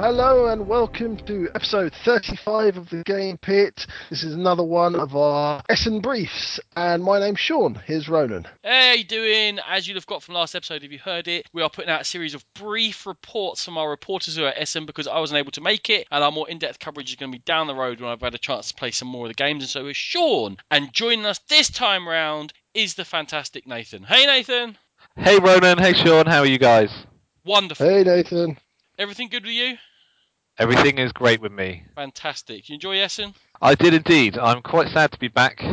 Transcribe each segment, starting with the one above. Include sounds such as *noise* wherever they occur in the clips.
Hello and welcome to episode 35 of the Game Pit. This is another one of our Essen briefs, and my name's Sean. Here's Ronan. Hey, you doing? As you'll have got from last episode, if you heard it, we are putting out a series of brief reports from our reporters who are at Essen because I wasn't able to make it, and our more in-depth coverage is going to be down the road when I've had a chance to play some more of the games, and so is Sean. And joining us this time round is the fantastic Nathan. Hey, Nathan. Hey Ronan, hey Sean, how are you guys? Wonderful. Hey, Nathan. Everything good with you? Everything is great with me. Fantastic. You enjoy Essen? I did indeed. I'm quite sad to be back.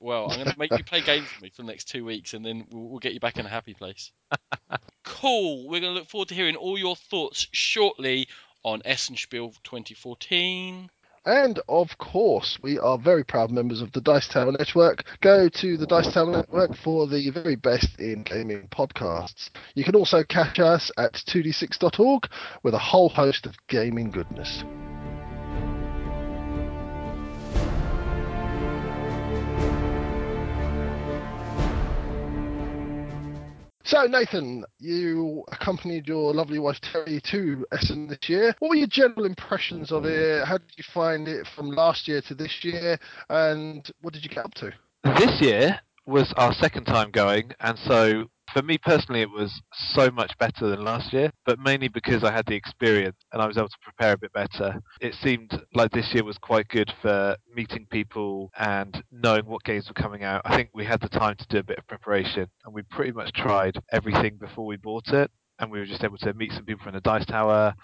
Well, I'm going to make you *laughs* play games with me for the next two weeks, and then we'll, we'll get you back in a happy place. *laughs* cool. We're going to look forward to hearing all your thoughts shortly on Essen Spiel 2014. And of course, we are very proud members of the Dice Tower Network. Go to the Dice Tower Network for the very best in gaming podcasts. You can also catch us at 2d6.org with a whole host of gaming goodness. So, Nathan, you accompanied your lovely wife Terry to Essen this year. What were your general impressions of it? How did you find it from last year to this year? And what did you get up to? This year was our second time going, and so for me personally, it was so much better than last year, but mainly because I had the experience and I was able to prepare a bit better. It seemed like this year was quite good for meeting people and knowing what games were coming out. I think we had the time to do a bit of preparation, and we pretty much tried everything before we bought it, and we were just able to meet some people from the Dice Tower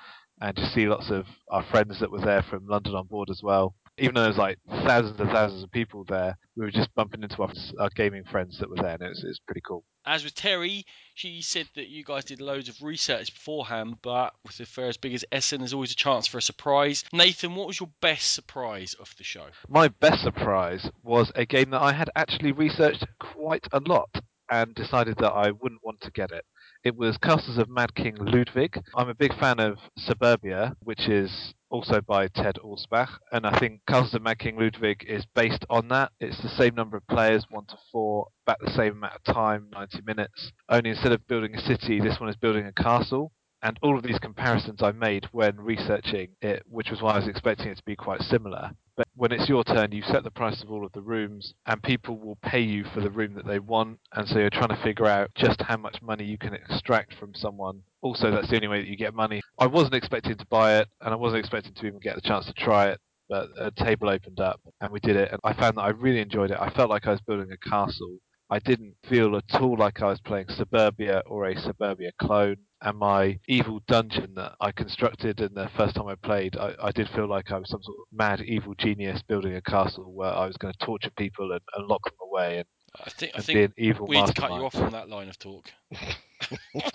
and just see lots of our friends that were there from London on board as well even though there's like thousands and thousands of people there, we were just bumping into our, our gaming friends that were there, and it was, it was pretty cool. As with Terry, she said that you guys did loads of research beforehand, but with a fair as big as Essen, there's always a chance for a surprise. Nathan, what was your best surprise of the show? My best surprise was a game that I had actually researched quite a lot and decided that I wouldn't want to get it. It was Castles of Mad King Ludwig. I'm a big fan of Suburbia, which is also by Ted Alspach, and I think Castles of Mad King Ludwig is based on that. It's the same number of players, one to four, about the same amount of time, 90 minutes. Only instead of building a city, this one is building a castle. And all of these comparisons I made when researching it, which was why I was expecting it to be quite similar. But when it's your turn, you set the price of all of the rooms, and people will pay you for the room that they want. And so you're trying to figure out just how much money you can extract from someone. Also, that's the only way that you get money. I wasn't expecting to buy it, and I wasn't expecting to even get the chance to try it. But a table opened up, and we did it. And I found that I really enjoyed it. I felt like I was building a castle. I didn't feel at all like I was playing Suburbia or a Suburbia clone and my evil dungeon that I constructed in the first time I played, I, I, did feel like I was some sort of mad evil genius building a castle where I was going to torture people and, and lock them away and, I think, I think be an evil we need to cut you off from that line of talk. *laughs*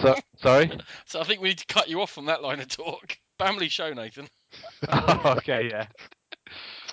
so, sorry? *laughs* So I think we need to cut you off from that line of talk. Family show, Nathan. oh, *laughs* okay, yeah.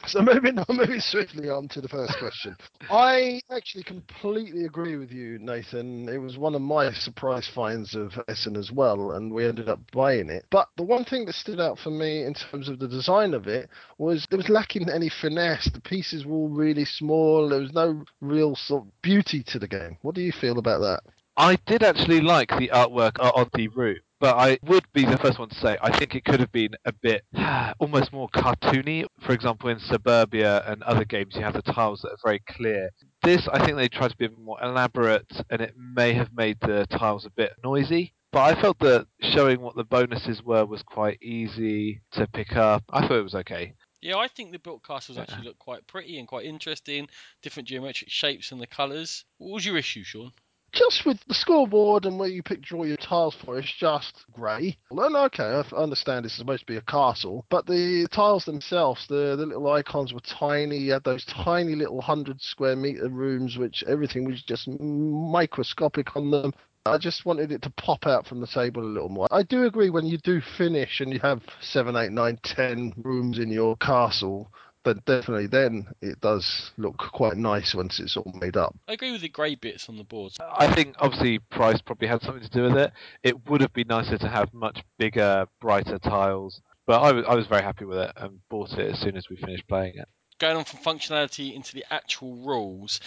*laughs* So moving on, *laughs* moving swiftly on to the first question. I actually completely agree with you, Nathan. It was one of my surprise finds of Essen as well, and we ended up buying it. But the one thing that stood out for me in terms of the design of it was there was lacking any finesse. The pieces were all really small. There was no real sort of beauty to the game. What do you feel about that? I did actually like the artwork on the room, but I would be the first one to say I think it could have been a bit *sighs* almost more cartoony. For example, in Suburbia and other games, you have the tiles that are very clear. This, I think they tried to be a bit more elaborate, and it may have made the tiles a bit noisy. But I felt that showing what the bonuses were was quite easy to pick up. I thought it was okay. Yeah, I think the built castles actually look quite pretty and quite interesting. Different geometric shapes and the colours. What was your issue, Sean? Just with the scoreboard and where you pick draw your tiles for, it's just grey. Well, okay, I understand it's supposed to be a castle, but the tiles themselves, the, the little icons were tiny. You had those tiny little 100 square meter rooms, which everything was just microscopic on them. I just wanted it to pop out from the table a little more. I do agree when you do finish and you have seven, eight, nine, ten rooms in your castle, but definitely then it does look quite nice once it's all made up. I agree with the grey bits on the boards. I think obviously price probably had something to do with it. It would have been nicer to have much bigger, brighter tiles, but I was, I was very happy with it and bought it as soon as we finished playing it. Going on from functionality into the actual rules,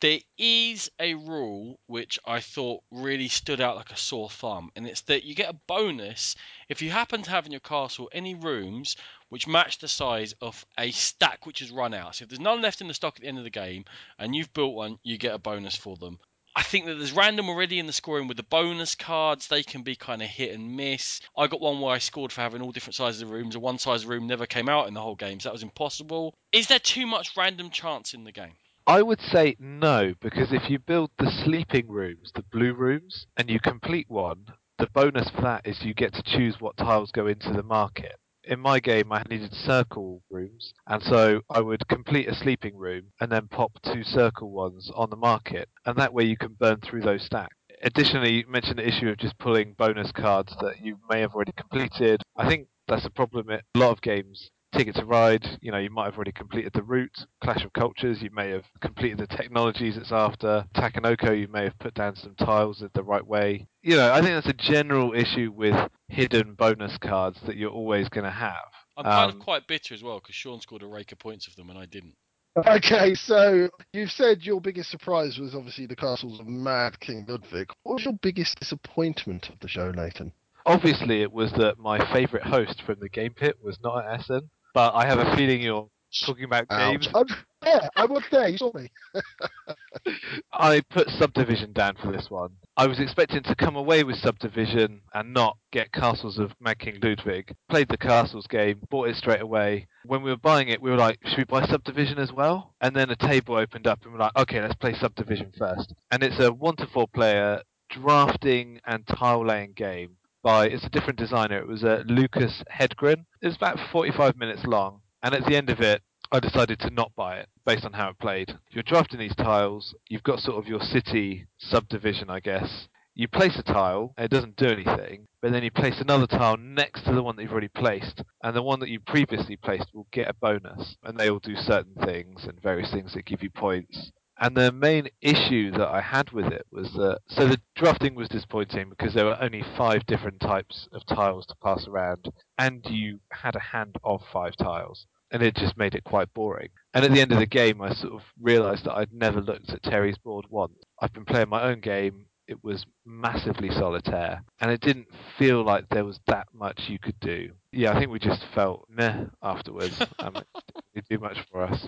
There is a rule which I thought really stood out like a sore thumb, and it's that you get a bonus if you happen to have in your castle any rooms which match the size of a stack which has run out. So if there's none left in the stock at the end of the game and you've built one, you get a bonus for them. I think that there's random already in the scoring with the bonus cards. They can be kind of hit and miss. I got one where I scored for having all different sizes of rooms, and one size room never came out in the whole game, so that was impossible. Is there too much random chance in the game? I would say no, because if you build the sleeping rooms, the blue rooms, and you complete one, the bonus for that is you get to choose what tiles go into the market. In my game, I needed circle rooms, and so I would complete a sleeping room and then pop two circle ones on the market, and that way you can burn through those stacks. Additionally, you mentioned the issue of just pulling bonus cards that you may have already completed. I think that's a problem in a lot of games. Ticket to Ride, you know, you might have already completed the route. Clash of Cultures, you may have completed the technologies it's after. Takenoko, you may have put down some tiles the right way. You know, I think that's a general issue with hidden bonus cards that you're always going to have. I'm kind Um, of quite bitter as well because Sean scored a rake of points of them and I didn't. Okay, so you've said your biggest surprise was obviously the castles of Mad King Ludwig. What was your biggest disappointment of the show, Nathan? Obviously, it was that my favourite host from the Game Pit was not at Essen, but I have a feeling you're talking about games. Ouch. I'm there. I was there. You saw me. *laughs* I put Subdivision down for this one. I was expecting to come away with Subdivision and not get Castles of Mad King Ludwig. Played the Castles game, bought it straight away. When we were buying it, we were like, should we buy Subdivision as well? And then a table opened up and we're like, okay, let's play Subdivision first. And it's a one to four player drafting and tile laying game by, it's a different designer. It was uh, Lucas Hedgren. It was about 45 minutes long. And at the end of it, I decided to not buy it based on how it played. You're drafting these tiles, you've got sort of your city subdivision, I guess. You place a tile, and it doesn't do anything, but then you place another tile next to the one that you've already placed, and the one that you previously placed will get a bonus, and they will do certain things and various things that give you points. And the main issue that I had with it was that so the drafting was disappointing because there were only five different types of tiles to pass around, and you had a hand of five tiles and it just made it quite boring. And at the end of the game, I sort of realised that I'd never looked at Terry's board once. I've been playing my own game. It was massively solitaire, and it didn't feel like there was that much you could do. Yeah, I think we just felt meh afterwards. *laughs* um, it didn't do much for us.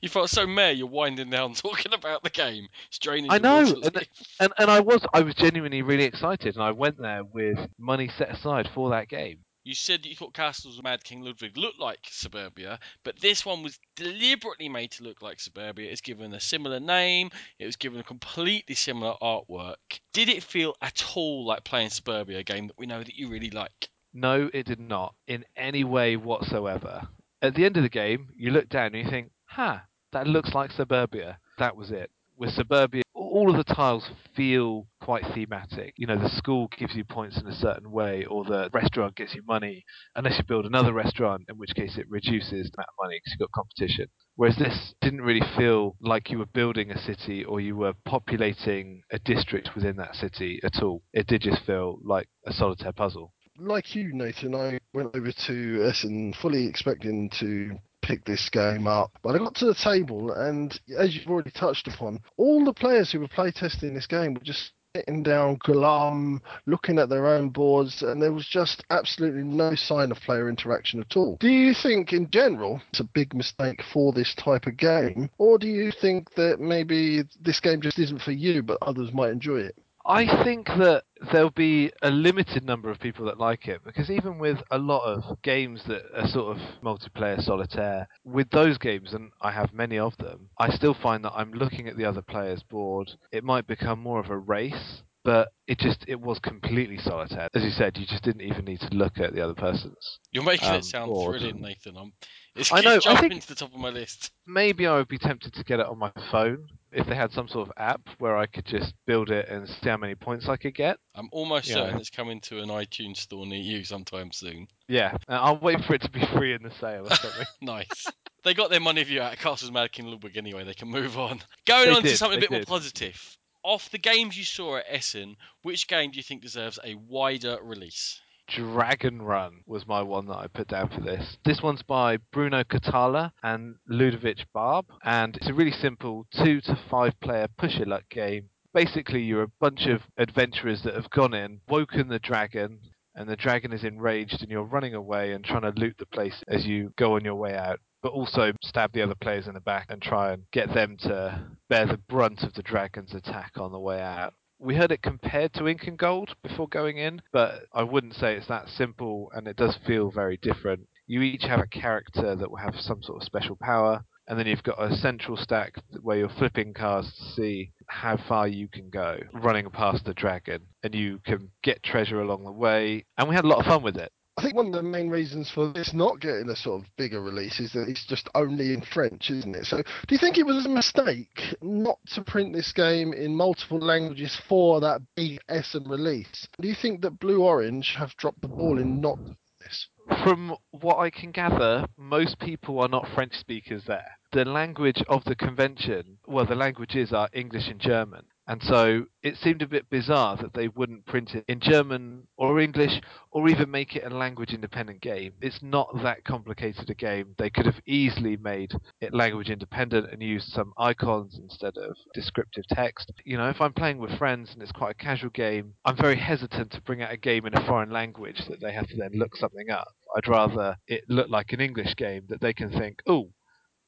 You felt so meh, you're winding down *laughs* talking about the game. It's draining I know, and. And and I was I was genuinely really excited, and I went there with money set aside for that game. You said that you thought Castles of Mad King Ludwig looked like Suburbia, but this one was deliberately made to look like Suburbia. It's given a similar name, it was given a completely similar artwork. Did it feel at all like playing Suburbia, a game that we know that you really like? No, it did not in any way whatsoever. At the end of the game, you look down and you think, "Ha, that looks like Suburbia." That was it. With Suburbia, all of the tiles feel quite thematic. You know, the school gives you points in a certain way, or the restaurant gets you money, unless you build another restaurant, in which case it reduces the amount of money because you've got competition. Whereas this didn't really feel like you were building a city or you were populating a district within that city at all. It did just feel like a solitaire puzzle. Like you, Nathan, I went over to Essen fully expecting to pick this game up. But I got to the table, and as you've already touched upon, all the players who were playtesting this game were just sitting down, glum, looking at their own boards, and there was just absolutely no sign of player interaction at all. Do you think, in general, it's a big mistake for this type of game, or do you think that maybe this game just isn't for you, but others might enjoy it? I think that there'll be a limited number of people that like it because even with a lot of games that are sort of multiplayer solitaire, with those games, and I have many of them, I still find that I'm looking at the other player's board. It might become more of a race, but it just it was completely solitaire. As you said, you just didn't even need to look at the other person's. You're making Um, it sound bored. brilliant, Nathan. I'm, it's, I know, I it's jumping think- to the top of my list. Maybe I would be tempted to get it on my phone if they had some sort of app where I could just build it and see how many points I could get. I'm almost Yeah. certain it's coming to an iTunes store near you sometime soon. Yeah, I'll wait for it to be free in the sale or something. *laughs* Nice. they got their money view out of Castles Mad King Ludwig anyway. They can move on. Going They on to did, something a bit more positive. Off the games you saw at Essen, which game do you think deserves a wider release? Dragon Run was my one that I put down for this. This one's by Bruno Cathala and Ludovic Barb, and it's a really simple two to five player push your luck game. Basically, you're a bunch of adventurers that have gone in, woken the dragon, and the dragon is enraged, and you're running away and trying to loot the place as you go on your way out. But also stab the other players in the back and try and get them to bear the brunt of the dragon's attack on the way out we heard it compared to Incan Gold before going in, but I wouldn't say it's that simple, and it does feel very different. You each have a character that will have some sort of special power, and then you've got a central stack where you're flipping cards to see how far you can go, running past the dragon, and you can get treasure along the way. And we had a lot of fun with it. I think one of the main reasons for this not getting a sort of bigger release is that it's just only in French, isn't it? So, do you think it was a mistake not to print this game in multiple languages for that big Essen release? Do you think that Blue Orange have dropped the ball in not doing this? From what I can gather, most people are not French speakers there. The language of the convention, well, the languages are English and German. And so it seemed a bit bizarre that they wouldn't print it in German or English or even make it a language independent game. It's not that complicated a game. They could have easily made it language independent and used some icons instead of descriptive text. You know, if I'm playing with friends and it's quite a casual game, I'm very hesitant to bring out a game in a foreign language that they have to then look something up. I'd rather it look like an English game that they can think, oh,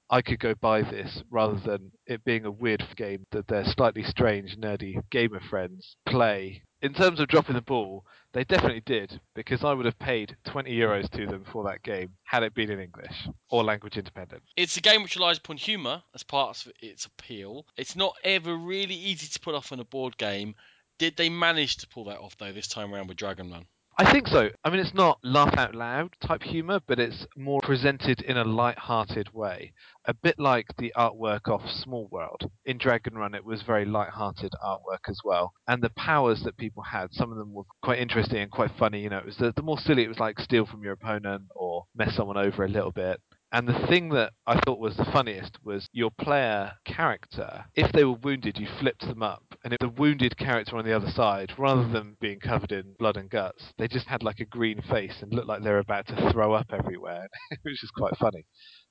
I could go buy this rather than it being a weird game that their slightly strange, nerdy gamer friends play. In terms of dropping the ball, they definitely did because I would have paid 20 euros to them for that game had it been in English or language independent. It's a game which relies upon humour as part of its appeal. It's not ever really easy to put off on a board game. Did they manage to pull that off though this time around with Dragon Run? I think so. I mean, it's not laugh out loud type humour, but it's more presented in a light-hearted way. A bit like the artwork of Small World. In Dragon Run, it was very light-hearted artwork as well. And the powers that people had, some of them were quite interesting and quite funny. You know, it was the, the more silly it was like steal from your opponent or mess someone over a little bit. And the thing that I thought was the funniest was your player character. If they were wounded, you flipped them up, and if the wounded character on the other side, rather than being covered in blood and guts, they just had like a green face and looked like they were about to throw up everywhere, *laughs* which is quite funny.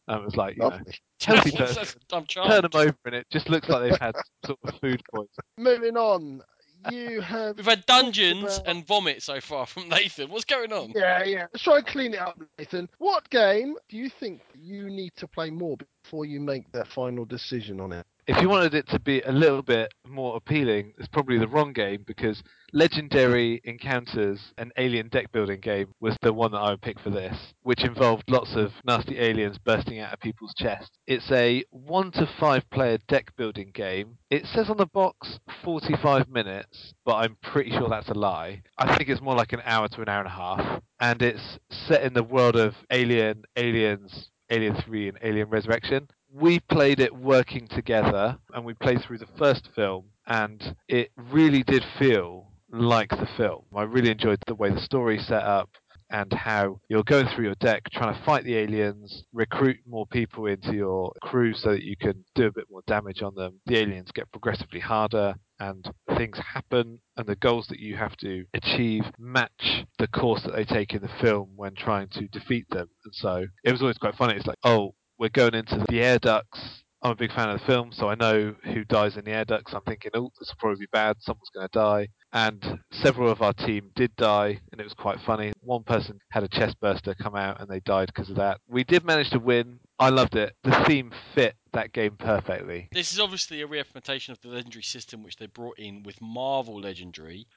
Um, it was like, you know, Lovely. healthy person, I'm turn *laughs* them over, and it just looks like they've had sort of food poisoning. *laughs* Moving on, you have. We've had dungeons about- and vomit so far from *laughs* Nathan. What's going on? Yeah, yeah. Let's try and clean it up, Nathan. What game do you think you need to play more before you make that final decision on it? If you wanted it to be a little bit more appealing, it's probably the wrong game because Legendary Encounters, an alien deck building game, was the one that I would pick for this, which involved lots of nasty aliens bursting out of people's chests. It's a one to five player deck building game. It says on the box 45 minutes, but I'm pretty sure that's a lie. I think it's more like an hour to an hour and a half, and it's set in the world of Alien, Aliens, Alien 3, and Alien Resurrection we played it working together and we played through the first film and it really did feel like the film. I really enjoyed the way the story set up and how you're going through your deck trying to fight the aliens, recruit more people into your crew so that you can do a bit more damage on them. The aliens get progressively harder and things happen and the goals that you have to achieve match the course that they take in the film when trying to defeat them. And so it was always quite funny. It's like, oh, we're going into the air ducts. I'm a big fan of the film, so I know who dies in the air ducts. I'm thinking, oh, this will probably be bad. Someone's going to die. And several of our team did die, and it was quite funny. One person had a chest burster come out, and they died because of that. We did manage to win. I loved it. The theme fit that game perfectly. This is obviously a reimplementation of the legendary system which they brought in with Marvel Legendary.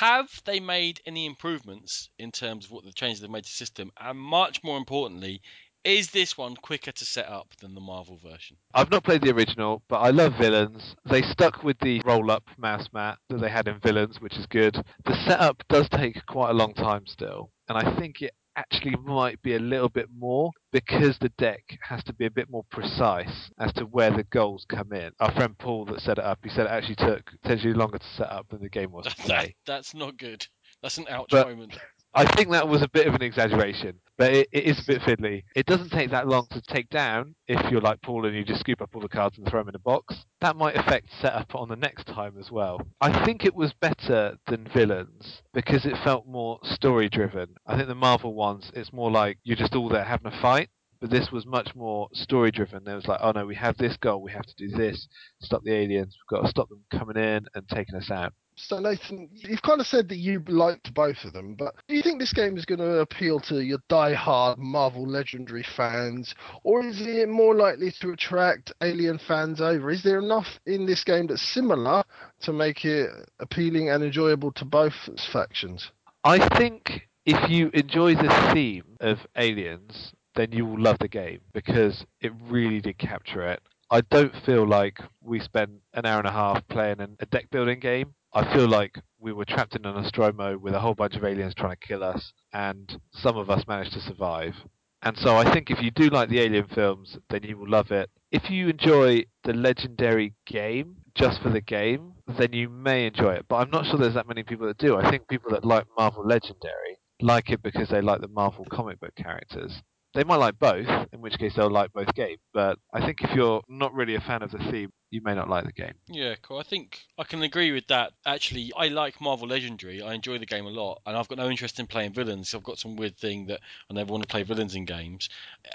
Have they made any improvements in terms of what the changes they've made to the system? And much more importantly, is this one quicker to set up than the Marvel version? I've not played the original, but I love Villains. They stuck with the roll up mouse mat that they had in Villains, which is good. The setup does take quite a long time still, and I think it actually might be a little bit more because the deck has to be a bit more precise as to where the goals come in. Our friend Paul that set it up, he said it actually took potentially longer to set up than the game was *laughs* to That, that's not good. That's an ouch But- moment. I think that was a bit of an exaggeration, but it, it is a bit fiddly. It doesn't take that long to take down if you're like Paul and you just scoop up all the cards and throw them in a box. That might affect setup on the next time as well. I think it was better than Villains because it felt more story driven. I think the Marvel ones, it's more like you're just all there having a fight. But this was much more story driven. There was like, oh no, we have this goal, we have to do this, stop the aliens, we've got to stop them coming in and taking us out. So Nathan, you've kind of said that you liked both of them, but do you think this game is going to appeal to your die-hard Marvel Legendary fans, or is it more likely to attract Alien fans over? Is there enough in this game that's similar to make it appealing and enjoyable to both factions? I think if you enjoy the theme of aliens, then you will love the game because it really did capture it. I don't feel like we spent an hour and a half playing a deck building game. I feel like we were trapped in a Nostromo with a whole bunch of aliens trying to kill us, and some of us managed to survive. And so I think if you do like the Alien films, then you will love it. If you enjoy the legendary game just for the game, then you may enjoy it. But I'm not sure there's that many people that do. I think people that like Marvel Legendary like it because they like the Marvel comic book characters. They might like both, in which case they'll like both games. But I think if you're not really a fan of the theme, you may not like the game. Yeah, cool. I think I can agree with that. Actually, I like Marvel Legendary. I enjoy the game a lot, and I've got no interest in playing villains. I've got some weird thing that I never want to play villains in games.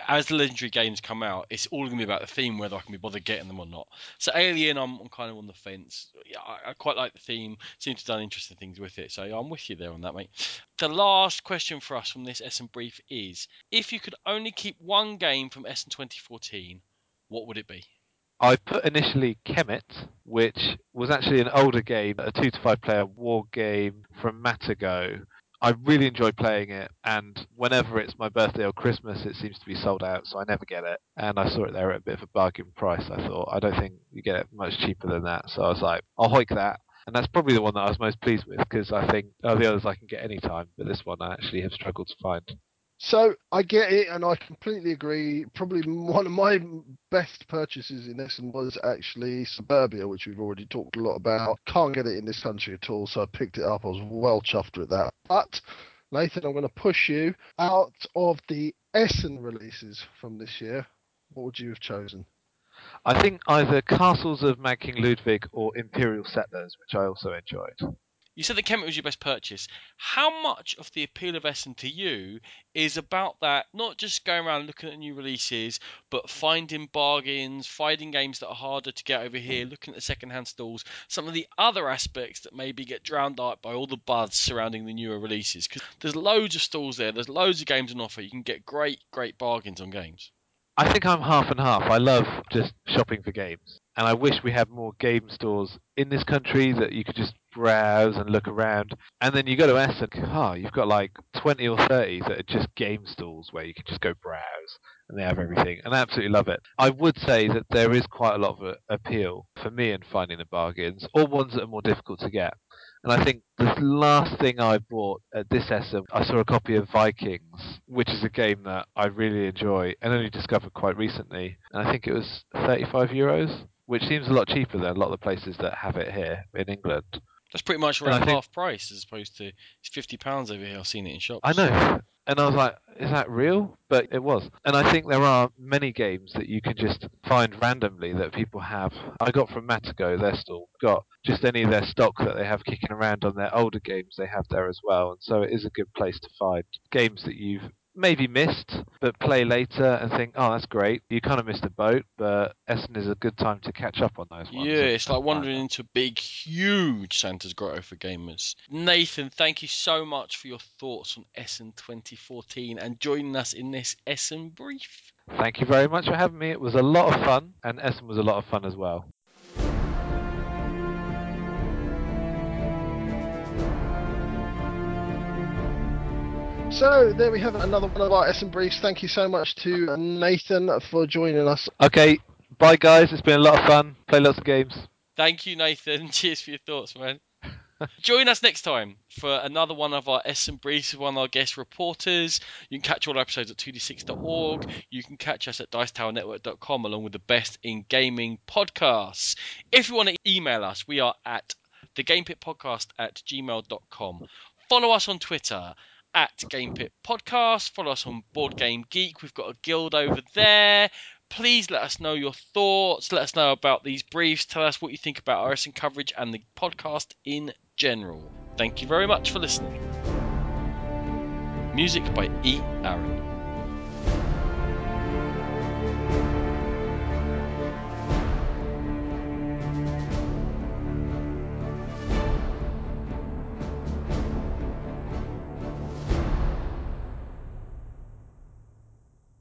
As the Legendary games come out, it's all going to be about the theme, whether I can be bothered getting them or not. So Alien, I'm, I'm kind of on the fence. Yeah, I, I quite like the theme. Seems to have done interesting things with it. So I'm with you there on that, mate. The last question for us from this Essen brief is: If you could only keep one game from Essen 2014, what would it be? I put initially Kemet, which was actually an older game, a two to five player war game from Matagot. I really enjoy playing it, and whenever it's my birthday or Christmas, it seems to be sold out, so I never get it. And I saw it there at a bit of a bargain price. I thought, I don't think you get it much cheaper than that, so I was like, I'll hoik that. And that's probably the one that I was most pleased with because I think oh, the others I can get any time, but this one I actually have struggled to find. So I get it, and I completely agree. Probably one of my best purchases in Essen was actually Suburbia, which we've already talked a lot about. Can't get it in this country at all, so I picked it up. I was well chuffed with that. But Nathan, I'm going to push you out of the Essen releases from this year. What would you have chosen? I think either Castles of Mad King Ludwig or Imperial Settlers, which I also enjoyed. You said that Kemet was your best purchase. How much of the appeal of Essen to you is about that, not just going around looking at new releases, but finding bargains, finding games that are harder to get over here, mm. looking at the second-hand stalls, some of the other aspects that maybe get drowned out by all the buzz surrounding the newer releases? Because there's loads of stalls there, there's loads of games on offer. You can get great, great bargains on games. I think I'm half and half. I love just shopping for games. And I wish we had more game stores in this country that you could just browse and look around. And then you go to Essen, oh, you've got like 20 or 30 that are just game stalls where you can just go browse and they have everything. And I absolutely love it. I would say that there is quite a lot of appeal for me in finding the bargains, or ones that are more difficult to get. And I think the last thing I bought at this Essen, I saw a copy of Vikings, which is a game that I really enjoy and only discovered quite recently. And I think it was 35 euros, which seems a lot cheaper than a lot of the places that have it here in England. That's pretty much around think- half price as opposed to it's fifty pounds over here. I've seen it in shops. I know. And I was like, is that real? But it was. And I think there are many games that you can just find randomly that people have. I got from Matagot, their store, got just any of their stock that they have kicking around on their older games they have there as well. And so it is a good place to find games that you've maybe missed, but play later and think, oh, that's great. You kind of missed a boat, but Essen is a good time to catch up on those ones. Yeah, it's like wandering into a big, huge Santa's Grotto for gamers. Nathan, thank you so much for your thoughts on Essen 2014 and joining us in this Essen brief. Thank you very much for having me. It was a lot of fun, and Essen was a lot of fun as well. So there we have another one of our Essen briefs. Thank you so much to Nathan for joining us. Okay, bye guys. It's been a lot of fun. Play lots of games. Thank you, Nathan. *laughs* Cheers for your thoughts, man. Join us next time for another one of our Essen Briefs with one of our guest reporters. You can catch all our episodes at 2d6.org. You can catch us at dicetowernetwork.com along with the best in gaming podcasts. If you want to email us, we are at thegamepitpodcast at gmail.com. Follow us on Twitter at Game Pit Podcast. Follow us on Board Game Geek. We've got a guild over there. Please let us know your thoughts. Let us know about these briefs. Tell us what you think about wrestling coverage and the podcast in general. Thank you very much for listening. Music by E. Aaron.